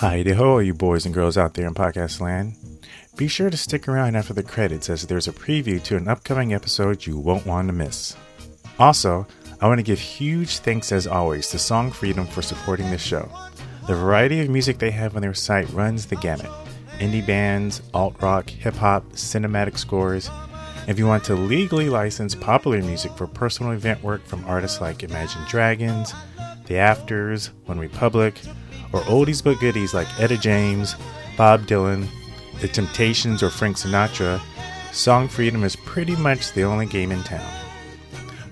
Hi de ho, you boys and girls out there in podcast land. Be sure to stick around after the credits as there's a preview to an upcoming episode you won't want to miss. Also, I want to give huge thanks as always to Song Freedom for supporting this show. The variety of music they have on their site runs the gamut indie bands, alt rock, hip hop, cinematic scores. If you want to legally license popular music for personal event work from artists like Imagine Dragons, The Afters, One Republic, or oldies but goodies like Etta James, Bob Dylan, The Temptations, or Frank Sinatra, Song Freedom is pretty much the only game in town.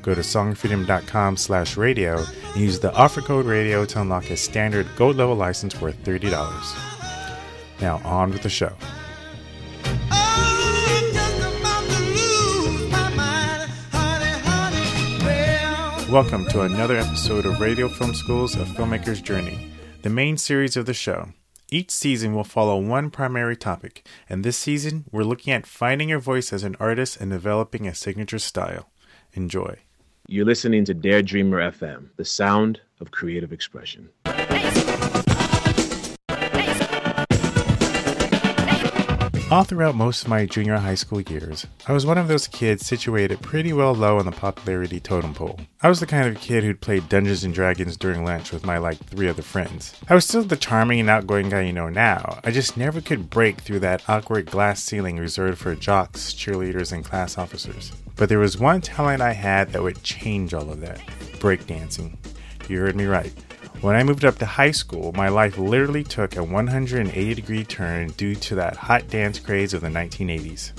Go to songfreedom.com slash radio and use the offer code radio to unlock a standard gold level license worth $30. Now on with the show. Welcome to another episode of Radio Film School's A Filmmaker's Journey, the main series of the show. Each season will follow one primary topic, and this season we're looking at finding your voice as an artist and developing a signature style. Enjoy. You're listening to Dare Dreamer FM, the sound of creative expression. All throughout most of my junior high school years, I was one of those kids situated pretty well low on the popularity totem pole. I was the kind of kid who'd play Dungeons and Dragons during lunch with my like three other friends. I was still the charming and outgoing guy you know now. I just never could break through that awkward glass ceiling reserved for jocks, cheerleaders, and class officers. But there was one talent I had that would change all of that breakdancing. You heard me right. When I moved up to high school, my life literally took a 180 degree turn due to that hot dance craze of the 1980s.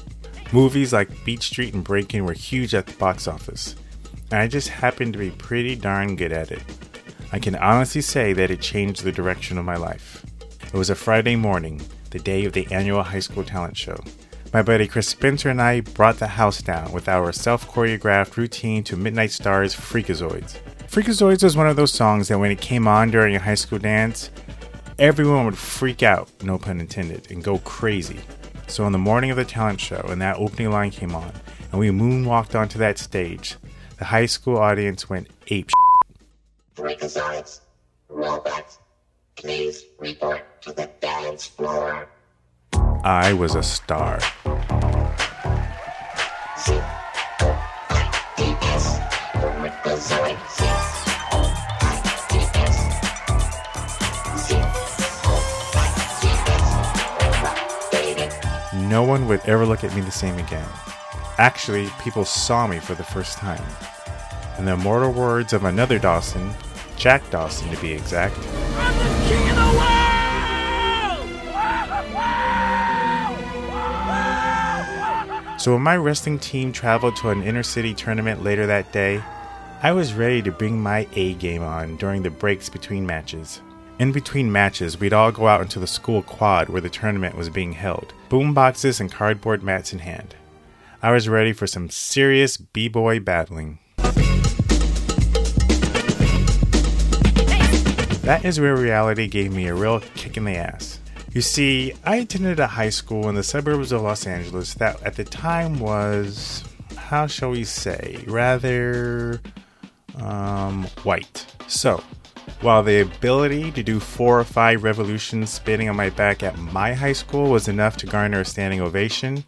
Movies like Beat Street and Breakin' were huge at the box office, and I just happened to be pretty darn good at it. I can honestly say that it changed the direction of my life. It was a Friday morning, the day of the annual high school talent show. My buddy Chris Spencer and I brought the house down with our self choreographed routine to Midnight Star's Freakazoids. Freakazoids was one of those songs that when it came on during a high school dance, everyone would freak out, no pun intended, and go crazy. So on the morning of the talent show, and that opening line came on, and we moonwalked onto that stage, the high school audience went ape. Freakazoids, robots, please report to the dance floor. I was a star. C-O-I-D-S, Freakazoid, C-O-I-D-S, C-O-I-D-S, No one would ever look at me the same again. Actually, people saw me for the first time. In the immortal words of another Dawson, Jack Dawson to be exact, So when my wrestling team traveled to an inner city tournament later that day, I was ready to bring my A game on during the breaks between matches. In between matches, we'd all go out into the school quad where the tournament was being held, boom boxes and cardboard mats in hand. I was ready for some serious b-boy battling. That is where reality gave me a real kick in the ass. You see, I attended a high school in the suburbs of Los Angeles that at the time was, how shall we say, rather um, white. So, while the ability to do four or five revolutions spinning on my back at my high school was enough to garner a standing ovation,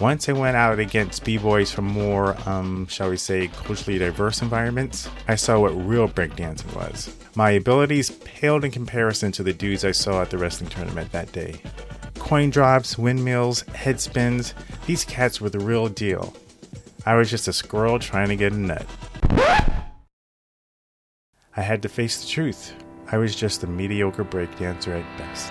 once I went out against b-boys from more, um, shall we say, culturally diverse environments, I saw what real breakdancing was. My abilities paled in comparison to the dudes I saw at the wrestling tournament that day. Coin drops, windmills, head spins, these cats were the real deal. I was just a squirrel trying to get a nut. I had to face the truth. I was just a mediocre breakdancer at best.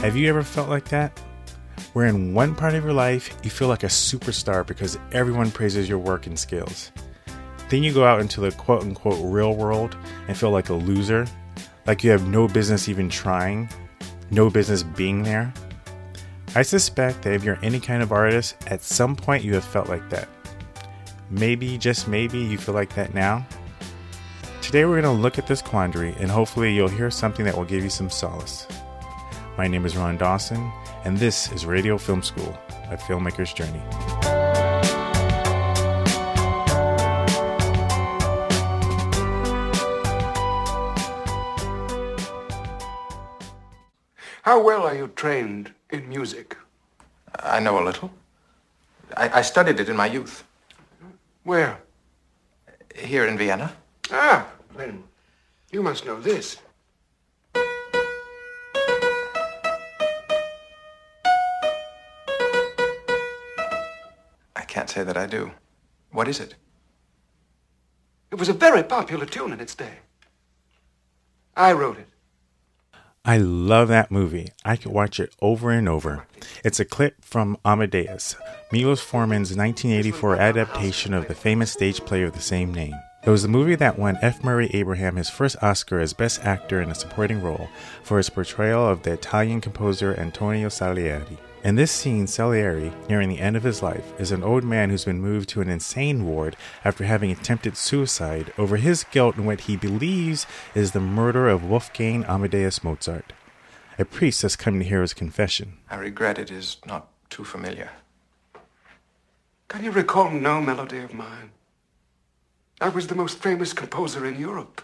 Have you ever felt like that? Where in one part of your life you feel like a superstar because everyone praises your work and skills. Then you go out into the quote unquote real world and feel like a loser, like you have no business even trying, no business being there. I suspect that if you're any kind of artist, at some point you have felt like that. Maybe, just maybe, you feel like that now. Today we're going to look at this quandary and hopefully you'll hear something that will give you some solace. My name is Ron Dawson, and this is Radio Film School, a filmmaker's journey. How well are you trained in music? I know a little. I, I studied it in my youth. Where? Here in Vienna. Ah, then you must know this. I can't say that I do. What is it? It was a very popular tune in its day. I wrote it. I love that movie. I could watch it over and over. It's a clip from Amadeus, Milos Forman's 1984 adaptation of the famous stage play of the same name. It was the movie that won F. Murray Abraham his first Oscar as Best Actor in a Supporting Role for his portrayal of the Italian composer Antonio Salieri. In this scene, Salieri, nearing the end of his life, is an old man who's been moved to an insane ward after having attempted suicide over his guilt in what he believes is the murder of Wolfgang Amadeus Mozart. A priest has come to hear his confession. I regret it is not too familiar. Can you recall no melody of mine? I was the most famous composer in Europe.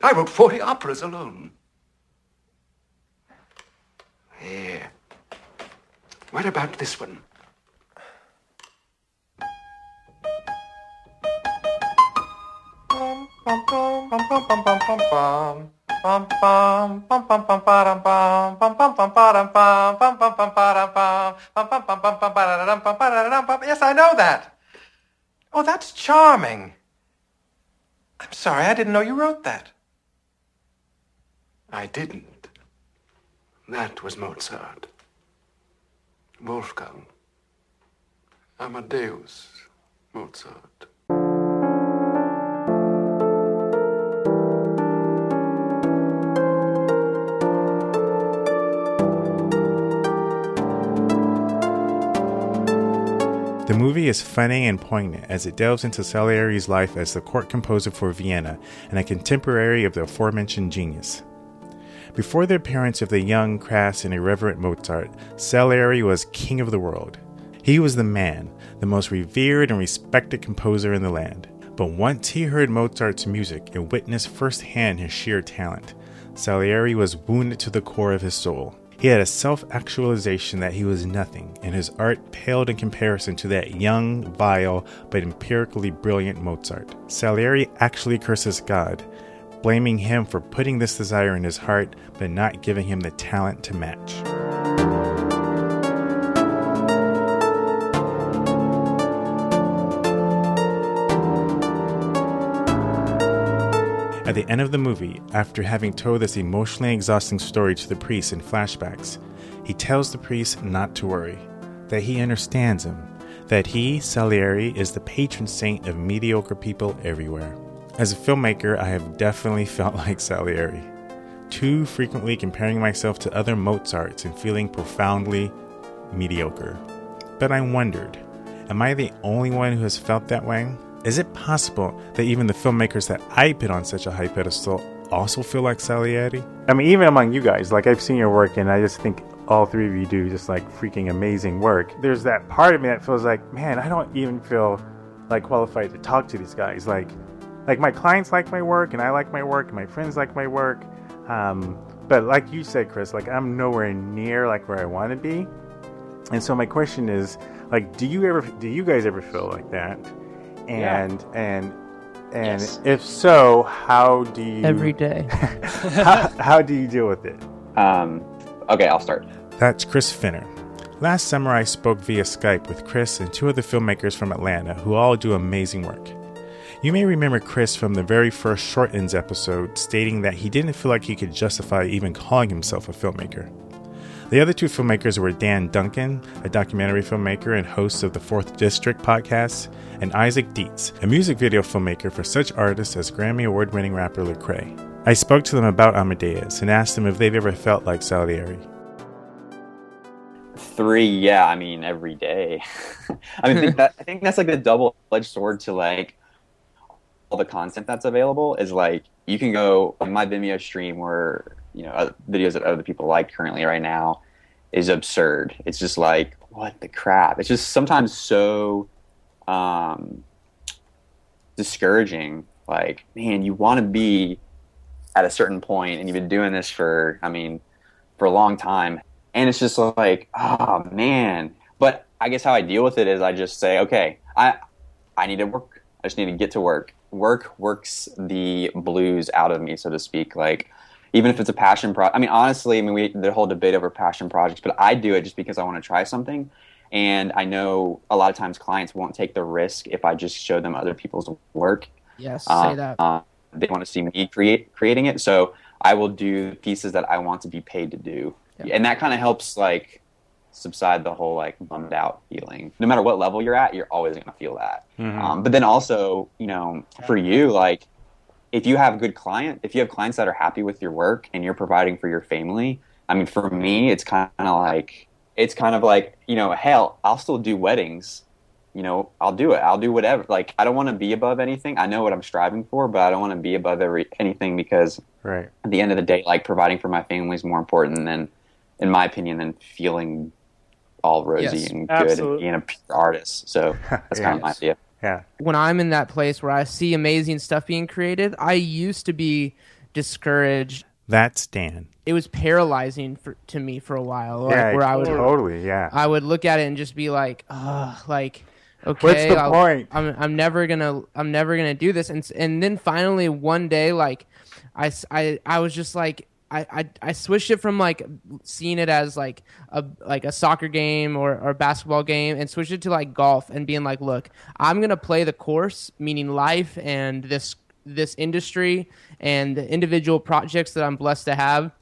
I wrote 40 operas alone. Here. What about this one? Yes, I know that. Oh, that's charming. I'm sorry, I didn't know you wrote that. I didn't. That was Mozart. Wolfgang. Amadeus Mozart. The movie is funny and poignant as it delves into Salieri's life as the court composer for Vienna and a contemporary of the aforementioned genius. Before the appearance of the young, crass, and irreverent Mozart, Salieri was king of the world. He was the man, the most revered and respected composer in the land. But once he heard Mozart's music and witnessed firsthand his sheer talent, Salieri was wounded to the core of his soul. He had a self actualization that he was nothing, and his art paled in comparison to that young, vile, but empirically brilliant Mozart. Salieri actually curses God, blaming him for putting this desire in his heart but not giving him the talent to match. At the end of the movie, after having told this emotionally exhausting story to the priest in flashbacks, he tells the priest not to worry, that he understands him, that he, Salieri, is the patron saint of mediocre people everywhere. As a filmmaker, I have definitely felt like Salieri, too frequently comparing myself to other Mozarts and feeling profoundly mediocre. But I wondered, am I the only one who has felt that way? Is it possible that even the filmmakers that I put on such a high pedestal also feel like Salieri? I mean, even among you guys, like I've seen your work and I just think all three of you do just like freaking amazing work. There's that part of me that feels like, man, I don't even feel like qualified to talk to these guys. Like, like my clients like my work and I like my work and my friends like my work. Um, but like you said, Chris, like I'm nowhere near like where I want to be. And so my question is, like, do you ever, do you guys ever feel like that? And and and Yes. if so, how do you every day. how, how do you deal with it? Um, okay, I'll start. That's Chris Finner. Last summer, I spoke via Skype with Chris and two other filmmakers from Atlanta who all do amazing work. You may remember Chris from the very first Short Ends episode stating that he didn't feel like he could justify even calling himself a filmmaker. The other two filmmakers were Dan Duncan, a documentary filmmaker and host of the Fourth District podcast, and Isaac Dietz, a music video filmmaker for such artists as Grammy Award winning rapper Lecrae. I spoke to them about Amadeus and asked them if they've ever felt like Salieri. Three, yeah, I mean every day. I mean, I think, that, I think that's like the double-edged sword to like all the content that's available is like you can go on my Vimeo stream where you know uh, videos that other people like currently right now is absurd. It's just like what the crap. It's just sometimes so um, discouraging. Like, man, you want to be at a certain point, and you've been doing this for, I mean, for a long time, and it's just like, oh man. But I guess how I deal with it is I just say, okay, I I need to work. I just need to get to work. Work works the blues out of me, so to speak. Like even if it's a passion project. I mean, honestly, I mean, we the whole debate over passion projects, but I do it just because I want to try something. And I know a lot of times clients won't take the risk if I just show them other people's work. Yes, Uh, say that. uh, they want to see me create creating it, so I will do pieces that I want to be paid to do, Yeah. and that kind of helps like subside the whole like bummed out feeling. No matter what level you're at, you're always going to feel that. Um, but then also, you know, for you, like if you have good client, if you have clients that are happy with your work and you're providing for your family, I mean, for me, it's kind of like it's kind of like you know, hell, I'll still do weddings. You know, I'll do it. I'll do whatever. Like, I don't want to be above anything. I know what I'm striving for, but I don't want to be above every anything because Right. at the end of the day, like providing for my family is more important than, in my opinion, than feeling all rosy Yes, and good absolutely. and being a pure artist. So that's kind of my idea. Yeah. when I'm in that place where I see amazing stuff being created, I used to be discouraged. That's Dan. It was paralyzing for, to me for a while. Like, yeah. where I would totally. Yeah. I would look at it and just be like, ugh, like, okay, What's the I'll- point? I'm, I'm never gonna, I'm never gonna do this. And and then finally one day, like, I, I, I was just like, I, I, I switched it from like seeing it as like a like a soccer game or, or basketball game and switched it to like golf and being like, look, I'm gonna play the course, meaning life and this this industry and the individual projects that I'm blessed to have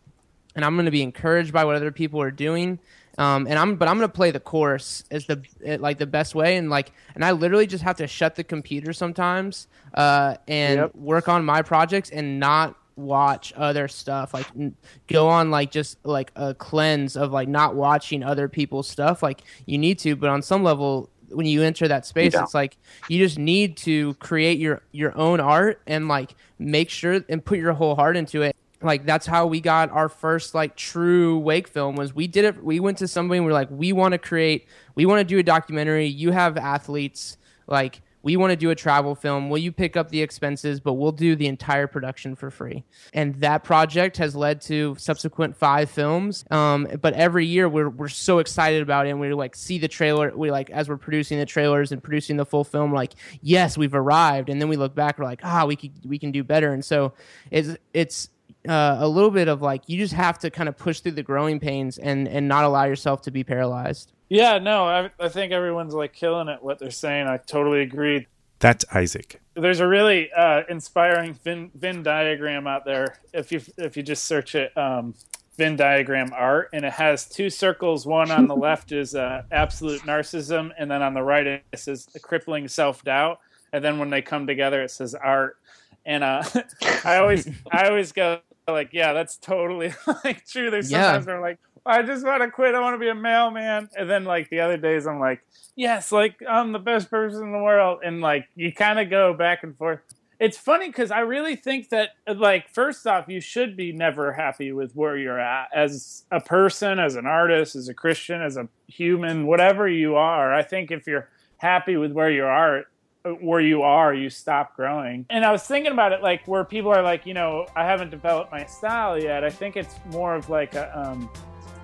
and I'm going to be encouraged by what other people are doing. Um, and I'm, but I'm going to play the course as the eh, like the best way, and like, and I literally just have to shut the computer sometimes uh, and Yep. work on my projects and not watch other stuff. Like, n- go on like just like a cleanse of like not watching other people's stuff. Like you need to, but on some level, when you enter that space, it's like you just need to create your your own art and like make sure and put your whole heart into it like that's how we got our first like true wake film was we did it we went to somebody and we are like we want to create we want to do a documentary you have athletes like we want to do a travel film. Will you pick up the expenses? But we'll do the entire production for free. And that project has led to subsequent five films. Um, but every year we're, we're so excited about it and we like see the trailer we like as we're producing the trailers and producing the full film like yes we've arrived. And then we look back we're like ah we we can do better. And so it's it's uh, a little bit of like you just have to kind of push through the growing pains and and not allow yourself to be paralyzed. Yeah, no, I, I think everyone's like killing it. What they're saying, I totally agree. That's Isaac. There's a really uh, inspiring Venn, Venn diagram out there. If you if you just search it, um, Venn diagram art, and it has two circles. One on the left is uh, absolute narcissism, and then on the right it says crippling self doubt. And then when they come together, it says art. And uh, I always I always go like, yeah, that's totally like true. There's Yeah. sometimes where I'm like, I just want to quit. I want to be a mailman. And then like the other days, I'm like, yes, like I'm the best person in the world. And like you kind of go back and forth. It's funny because I really think that like first off, you should be never happy with where you're at as a person, as an artist, as a Christian, as a human, whatever you are. I think if you're happy with where you are, where you are, you stop growing. And I was thinking about it like where people are like, you know, I haven't developed my style yet. I think it's more of like a, um,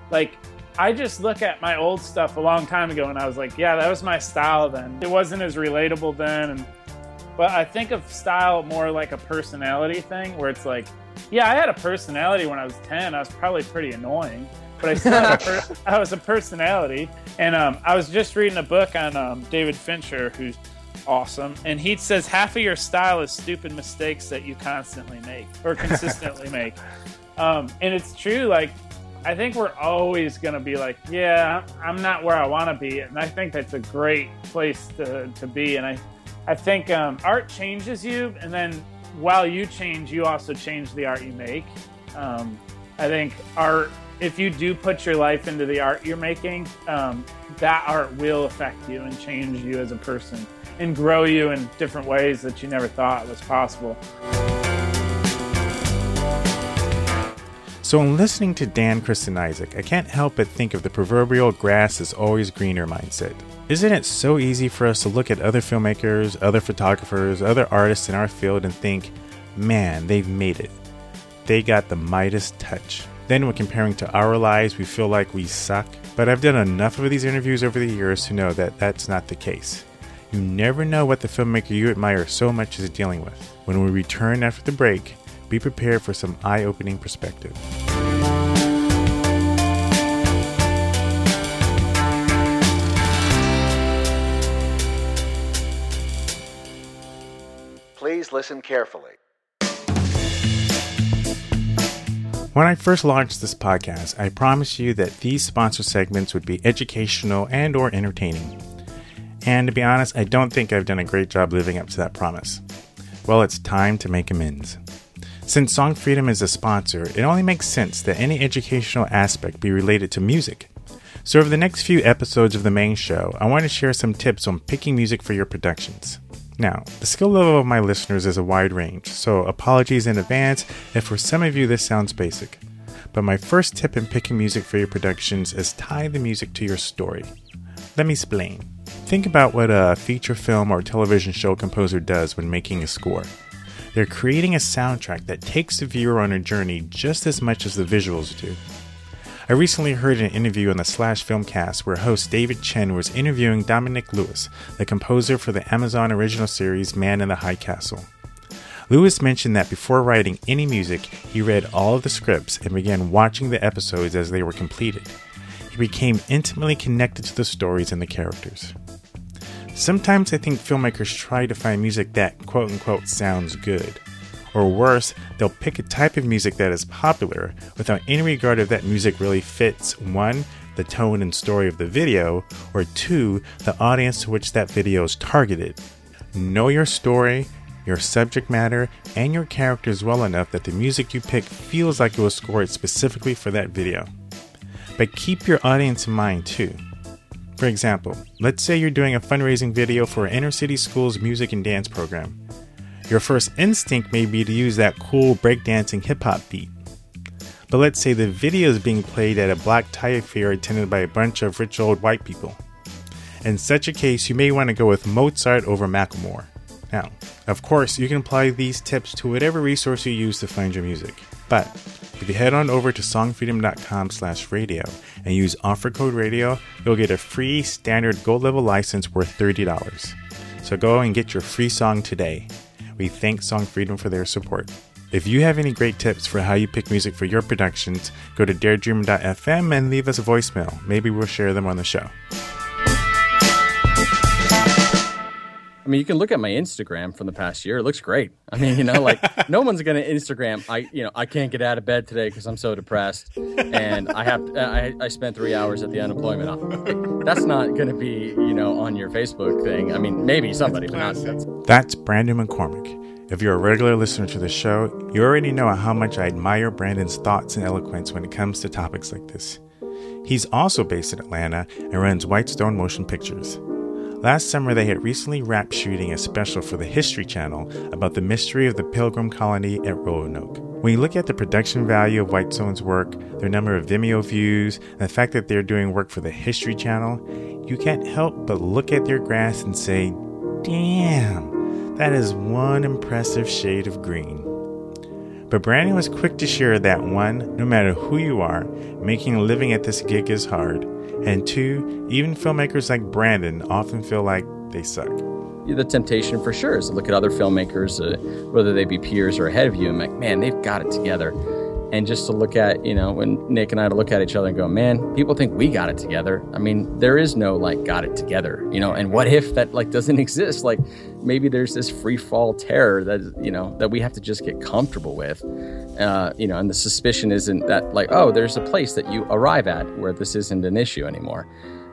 like I just look at my old stuff a long time ago and I was like, yeah, that was my style then. It wasn't as relatable then. And, but I think of style more like a personality thing where it's like, yeah, I had a personality when I was 10. I was probably pretty annoying, but I still had a per- I was a personality. And um, I was just reading a book on um, David Fincher, who's awesome. And he says half of your style is stupid mistakes that you constantly make or consistently make. Um, and it's true. Like, I think we're always going to be like, yeah, I'm not where I want to be. And I think that's a great place to, to be. And I, I think um, art changes you. And then while you change, you also change the art you make. Um, I think art, if you do put your life into the art you're making, um, that art will affect you and change you as a person and grow you in different ways that you never thought was possible. So, in listening to Dan, Chris, and Isaac, I can't help but think of the proverbial grass is always greener mindset. Isn't it so easy for us to look at other filmmakers, other photographers, other artists in our field and think, man, they've made it? They got the Midas touch. Then, when comparing to our lives, we feel like we suck. But I've done enough of these interviews over the years to know that that's not the case. You never know what the filmmaker you admire so much is dealing with. When we return after the break, be prepared for some eye opening perspective. Please listen carefully. When I first launched this podcast, I promised you that these sponsor segments would be educational and or entertaining. And to be honest, I don't think I've done a great job living up to that promise. Well, it's time to make amends. Since Song Freedom is a sponsor, it only makes sense that any educational aspect be related to music. So, over the next few episodes of the main show, I want to share some tips on picking music for your productions. Now, the skill level of my listeners is a wide range, so apologies in advance if for some of you this sounds basic. But my first tip in picking music for your productions is tie the music to your story. Let me explain. Think about what a feature film or television show composer does when making a score. They're creating a soundtrack that takes the viewer on a journey just as much as the visuals do. I recently heard an interview on the Slash Filmcast where host David Chen was interviewing Dominic Lewis, the composer for the Amazon original series Man in the High Castle. Lewis mentioned that before writing any music, he read all of the scripts and began watching the episodes as they were completed. Became intimately connected to the stories and the characters. Sometimes I think filmmakers try to find music that quote unquote sounds good. Or worse, they'll pick a type of music that is popular without any regard if that music really fits one, the tone and story of the video, or two, the audience to which that video is targeted. Know your story, your subject matter, and your characters well enough that the music you pick feels like it was scored specifically for that video. But keep your audience in mind too. For example, let's say you're doing a fundraising video for an inner city school's music and dance program. Your first instinct may be to use that cool breakdancing hip hop beat. But let's say the video is being played at a black tie affair attended by a bunch of rich old white people. In such a case, you may want to go with Mozart over Macklemore. Now, of course, you can apply these tips to whatever resource you use to find your music. But if you head on over to songfreedom.com slash radio and use offer code radio, you'll get a free standard gold level license worth $30. So go and get your free song today. We thank Song Freedom for their support. If you have any great tips for how you pick music for your productions, go to daredreamer.fm and leave us a voicemail. Maybe we'll share them on the show. I mean, you can look at my Instagram from the past year. It looks great. I mean, you know, like no one's going to Instagram. I, you know, I can't get out of bed today because I'm so depressed, and I have uh, I, I spent three hours at the unemployment office. That's not going to be, you know, on your Facebook thing. I mean, maybe somebody, but not. That's, That's Brandon McCormick. If you're a regular listener to the show, you already know how much I admire Brandon's thoughts and eloquence when it comes to topics like this. He's also based in Atlanta and runs Whitestone Motion Pictures. Last summer, they had recently wrapped shooting a special for the History Channel about the mystery of the Pilgrim colony at Roanoke. When you look at the production value of Whitestone's work, their number of Vimeo views, and the fact that they're doing work for the History Channel, you can't help but look at their grass and say, damn, that is one impressive shade of green. But Brandon was quick to share that one, no matter who you are, making a living at this gig is hard, and two, even filmmakers like Brandon often feel like they suck. the temptation for sure is to look at other filmmakers, uh, whether they be peers or ahead of you, and like, man, they've got it together. And just to look at, you know, when Nick and I to look at each other and go, man, people think we got it together. I mean, there is no like got it together, you know. And what if that like doesn't exist? Like maybe there's this free fall terror that you know that we have to just get comfortable with, uh, you know. And the suspicion isn't that like, oh, there's a place that you arrive at where this isn't an issue anymore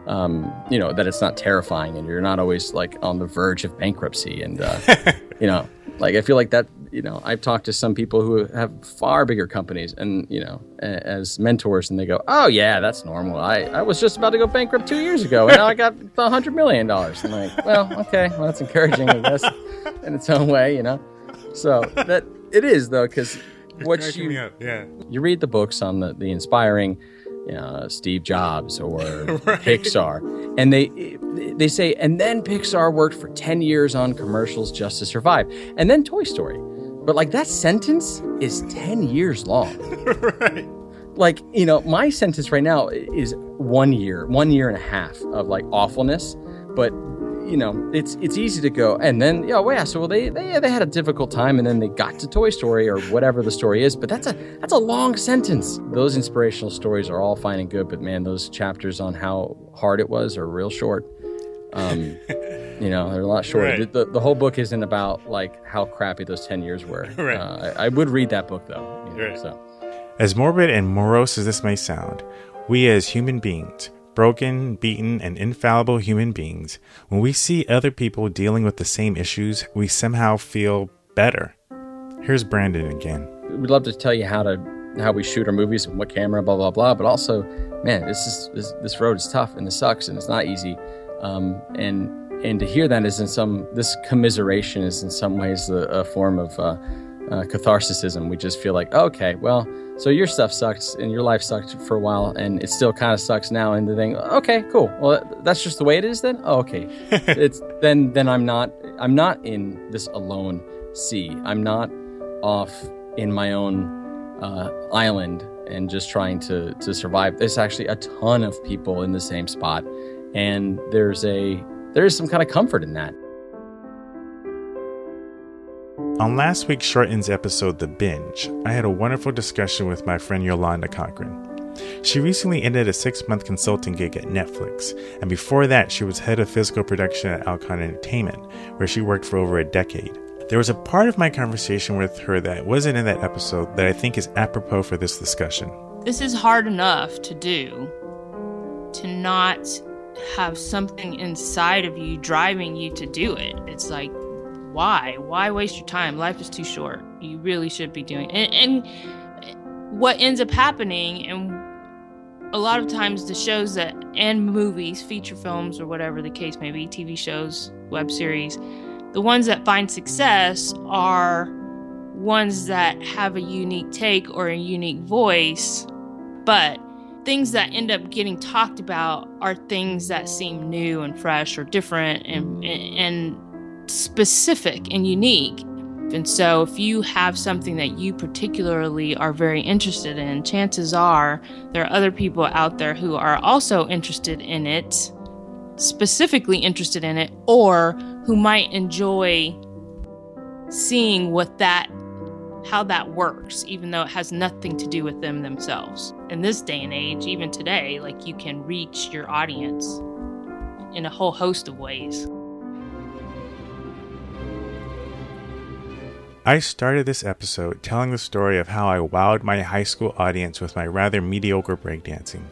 um, you know that it's not terrifying and you're not always like on the verge of bankruptcy and uh, you know like i feel like that you know i've talked to some people who have far bigger companies and you know as mentors and they go oh yeah that's normal. I, I was just about to go bankrupt two years ago and now i got a hundred million dollars. I'm like well okay well that's encouraging i guess in its own way you know? So that it is though because what you yeah. you read the books on the, the inspiring you know, Steve Jobs or Pixar, and they they say, and then Pixar worked for ten years on commercials just to survive, and then Toy Story. But like that sentence is ten years long. right. like you know, my sentence right now is one year, one year and a half of like awfulness. But you know, it's it's easy to go and then yeah, well, yeah. So well, they they they had a difficult time and then they got to Toy Story or whatever the story is. But that's a that's a long sentence. Those inspirational stories are all fine and good, but man, those chapters on how hard it was are real short. Um, you know, they're a lot shorter. Right. The, the, the whole book isn't about like how crappy those ten years were. Right. Uh, I, I would read that book though. you know, Right. So. As morbid and morose as this may sound, we as human beings, broken, beaten, and infallible human beings, when we see other people dealing with the same issues, we somehow feel better. Here's Brandon again. we'd love to tell you how to how we shoot our movies and what camera, blah blah blah. But also, man, this is this, this road is tough and this sucks and it's not easy. Um, and and to hear that is in some this commiseration is in some ways a, a form of uh, uh, catharsism. We just feel like okay, well, so your stuff sucks and your life sucked for a while and it still kind of sucks now. And the thing, okay, cool. Well, that's just the way it is then. Oh, okay, it's then then I'm not I'm not in this alone sea. I'm not off in my own uh, island and just trying to to survive. There's actually a ton of people in the same spot, and there's a there is some kind of comfort in that. On last week's Short Ends episode, The Binge, I had a wonderful discussion with my friend Yolanda Cochran. She recently ended a six month consulting gig at Netflix, and before that, she was head of physical production at Alcon Entertainment, where she worked for over a decade. There was a part of my conversation with her that wasn't in that episode that I think is apropos for this discussion. This is hard enough to do to not have something inside of you driving you to do it. It's like, why? Why waste your time? Life is too short. You really should be doing and, and what ends up happening and a lot of times the shows that and movies, feature films or whatever the case may be, TV shows, web series, the ones that find success are ones that have a unique take or a unique voice, but things that end up getting talked about are things that seem new and fresh or different and and specific and unique. And so if you have something that you particularly are very interested in, chances are there are other people out there who are also interested in it, specifically interested in it, or who might enjoy seeing what that how that works, even though it has nothing to do with them themselves. In this day and age, even today, like you can reach your audience in a whole host of ways. I started this episode telling the story of how I wowed my high school audience with my rather mediocre breakdancing.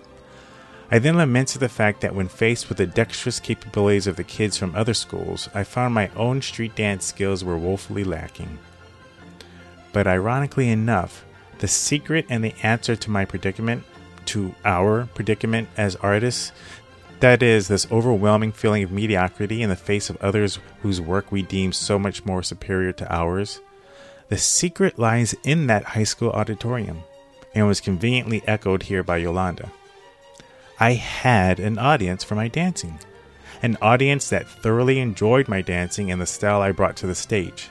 I then lamented the fact that when faced with the dexterous capabilities of the kids from other schools, I found my own street dance skills were woefully lacking. But ironically enough, the secret and the answer to my predicament, to our predicament as artists, that is, this overwhelming feeling of mediocrity in the face of others whose work we deem so much more superior to ours, the secret lies in that high school auditorium and was conveniently echoed here by Yolanda. I had an audience for my dancing, an audience that thoroughly enjoyed my dancing and the style I brought to the stage.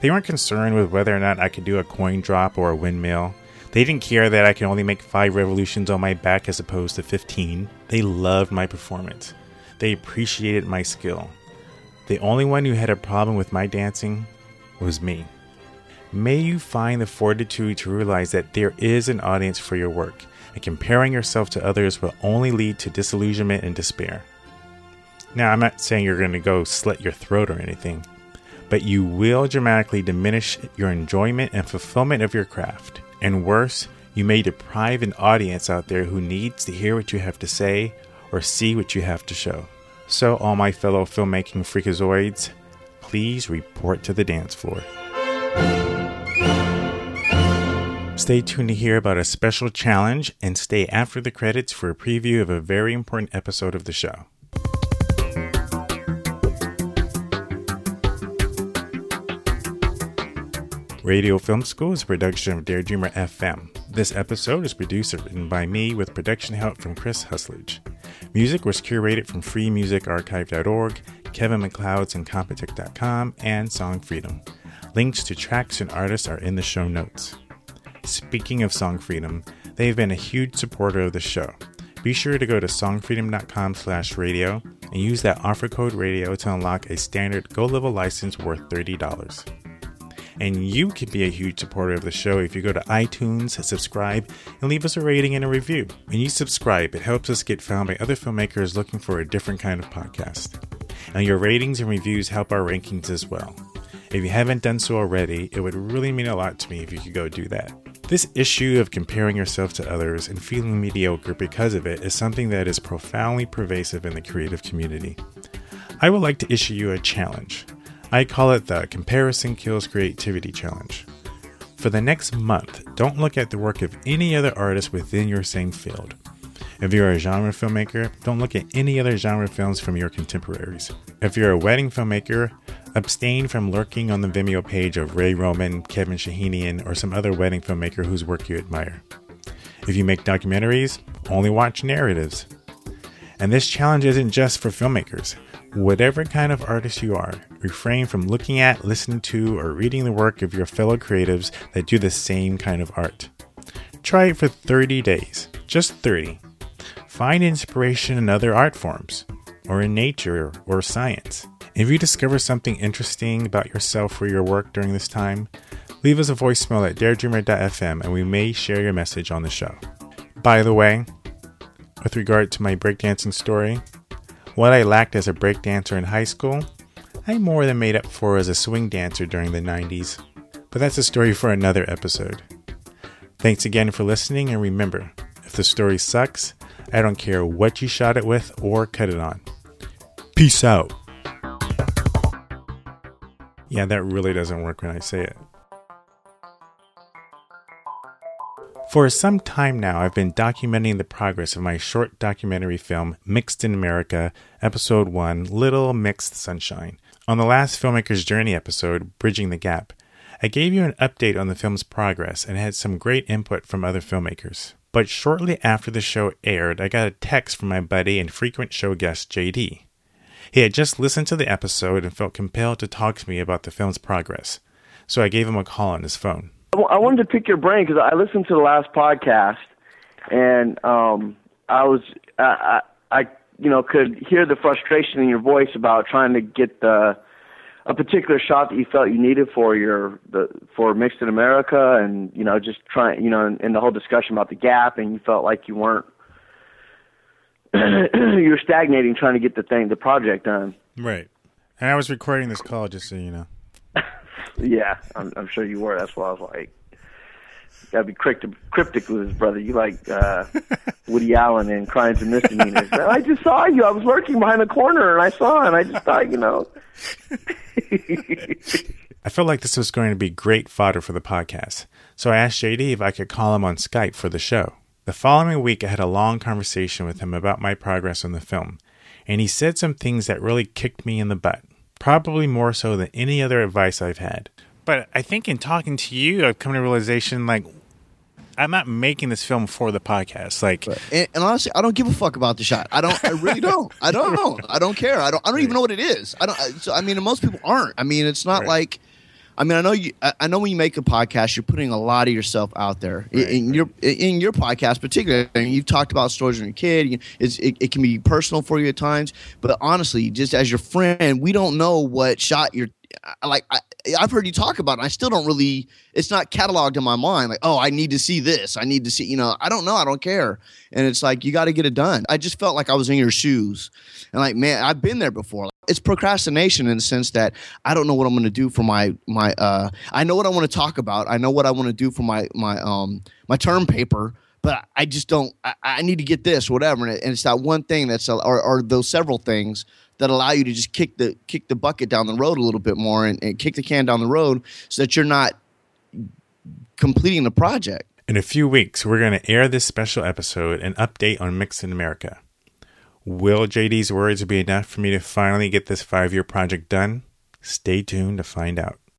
They weren't concerned with whether or not I could do a coin drop or a windmill. They didn't care that I could only make five revolutions on my back as opposed to 15. They loved my performance. They appreciated my skill. The only one who had a problem with my dancing was me. May you find the fortitude to realize that there is an audience for your work, and comparing yourself to others will only lead to disillusionment and despair. Now, I'm not saying you're going to go slit your throat or anything, but you will dramatically diminish your enjoyment and fulfillment of your craft. And worse, you may deprive an audience out there who needs to hear what you have to say or see what you have to show. So, all my fellow filmmaking freakazoids, please report to the dance floor. Stay tuned to hear about a special challenge and stay after the credits for a preview of a very important episode of the show. Radio Film School is a production of Daredreamer FM. This episode is produced and written by me with production help from Chris Husledge. Music was curated from freemusicarchive.org, Kevin MacLeod's Incompetech.com, and Song Freedom. Links to tracks and artists are in the show notes. Speaking of Song Freedom, They've been a huge supporter of the show. Be sure to go to songfreedom.com slash radio and use that offer code radio to unlock a standard Go Level license worth $30. And you can be a huge supporter of the show if you go to iTunes, subscribe, and leave us a rating and a review. When you subscribe, it helps us get found by other filmmakers looking for a different kind of podcast. And your ratings and reviews help our rankings as well. If you haven't done so already, it would really mean a lot to me if you could go do that. This issue of comparing yourself to others and feeling mediocre because of it is something that is profoundly pervasive in the creative community. I would like to issue you a challenge. I call it the Comparison Kills Creativity Challenge. For the next month, don't look at the work of any other artist within your same field. If you're a genre filmmaker, don't look at any other genre films from your contemporaries. If you're a wedding filmmaker, abstain from lurking on the Vimeo page of Ray Roman, Kevin Shahinian, or some other wedding filmmaker whose work you admire. If you make documentaries, only watch narratives. And this challenge isn't just for filmmakers. Whatever kind of artist you are, refrain from looking at, listening to, or reading the work of your fellow creatives that do the same kind of art. Try it for 30 days, just 30. Find inspiration in other art forms, or in nature or science. If you discover something interesting about yourself or your work during this time, leave us a voicemail at daredreamer.fm and we may share your message on the show. By the way, with regard to my breakdancing story, what I lacked as a breakdancer in high school, I more than made up for as a swing dancer during the 90s. But that's a story for another episode. Thanks again for listening, and remember if the story sucks, I don't care what you shot it with or cut it on. Peace out. Yeah, that really doesn't work when I say it. For some time now, I've been documenting the progress of my short documentary film, Mixed in America, Episode 1 Little Mixed Sunshine. On the last Filmmaker's Journey episode, Bridging the Gap, I gave you an update on the film's progress and had some great input from other filmmakers. But shortly after the show aired, I got a text from my buddy and frequent show guest, JD. He had just listened to the episode and felt compelled to talk to me about the film's progress, so I gave him a call on his phone. I wanted to pick your brain because I listened to the last podcast, and um, I was I, I, I you know could hear the frustration in your voice about trying to get the a particular shot that you felt you needed for your the for mixed in America, and you know just trying you know in, in the whole discussion about the gap, and you felt like you weren't you were stagnating trying to get the thing the project done. Right. And I was recording this call just so you know. Yeah, I'm, I'm sure you were. That's why I was like, gotta be cryptic, cryptic with his brother. You like uh, Woody Allen and Crimes and Misdemeanors. I just saw you. I was lurking behind the corner and I saw, and I just thought, you know. I felt like this was going to be great fodder for the podcast, so I asked JD if I could call him on Skype for the show. The following week, I had a long conversation with him about my progress on the film, and he said some things that really kicked me in the butt, probably more so than any other advice I've had. But I think in talking to you, I've come to a realization like, I'm not making this film for the podcast. Like, And, and honestly, I don't give a fuck about the shot. I don't. I really don't. I don't know. I don't care. I don't. I don't even know what it is. I don't. I- So I mean, most people aren't. I mean, it's not like. I mean, I know you. I know when you make a podcast, you're putting a lot of yourself out there. right, In- in your in your podcast, particularly, I mean, you've talked about stories when you're a kid. You- It's, it, it can be personal for you at times, but honestly, just as your friend, we don't know what shot you're. Like I, I've heard you talk about, it, and I still don't really. It's not cataloged in my mind. Like, oh, I need to see this. I need to see. You know, I don't know. I don't care. And it's like you got to get it done. I just felt like I was in your shoes, and like, man, I've been there before. It's procrastination in the sense that I don't know what I'm going to do for my my. uh I know what I want to talk about. I know what I want to do for my my um my term paper. But I just don't. I, I need to get this, whatever, and, it, and it's that one thing that's, or, or those several things that allow you to just kick the kick the bucket down the road a little bit more and, and kick the can down the road so that you're not completing the project. In a few weeks, we're going to air this special episode and update on Mixed in America. Will JD's words be enough for me to finally get this five year project done? Stay tuned to find out.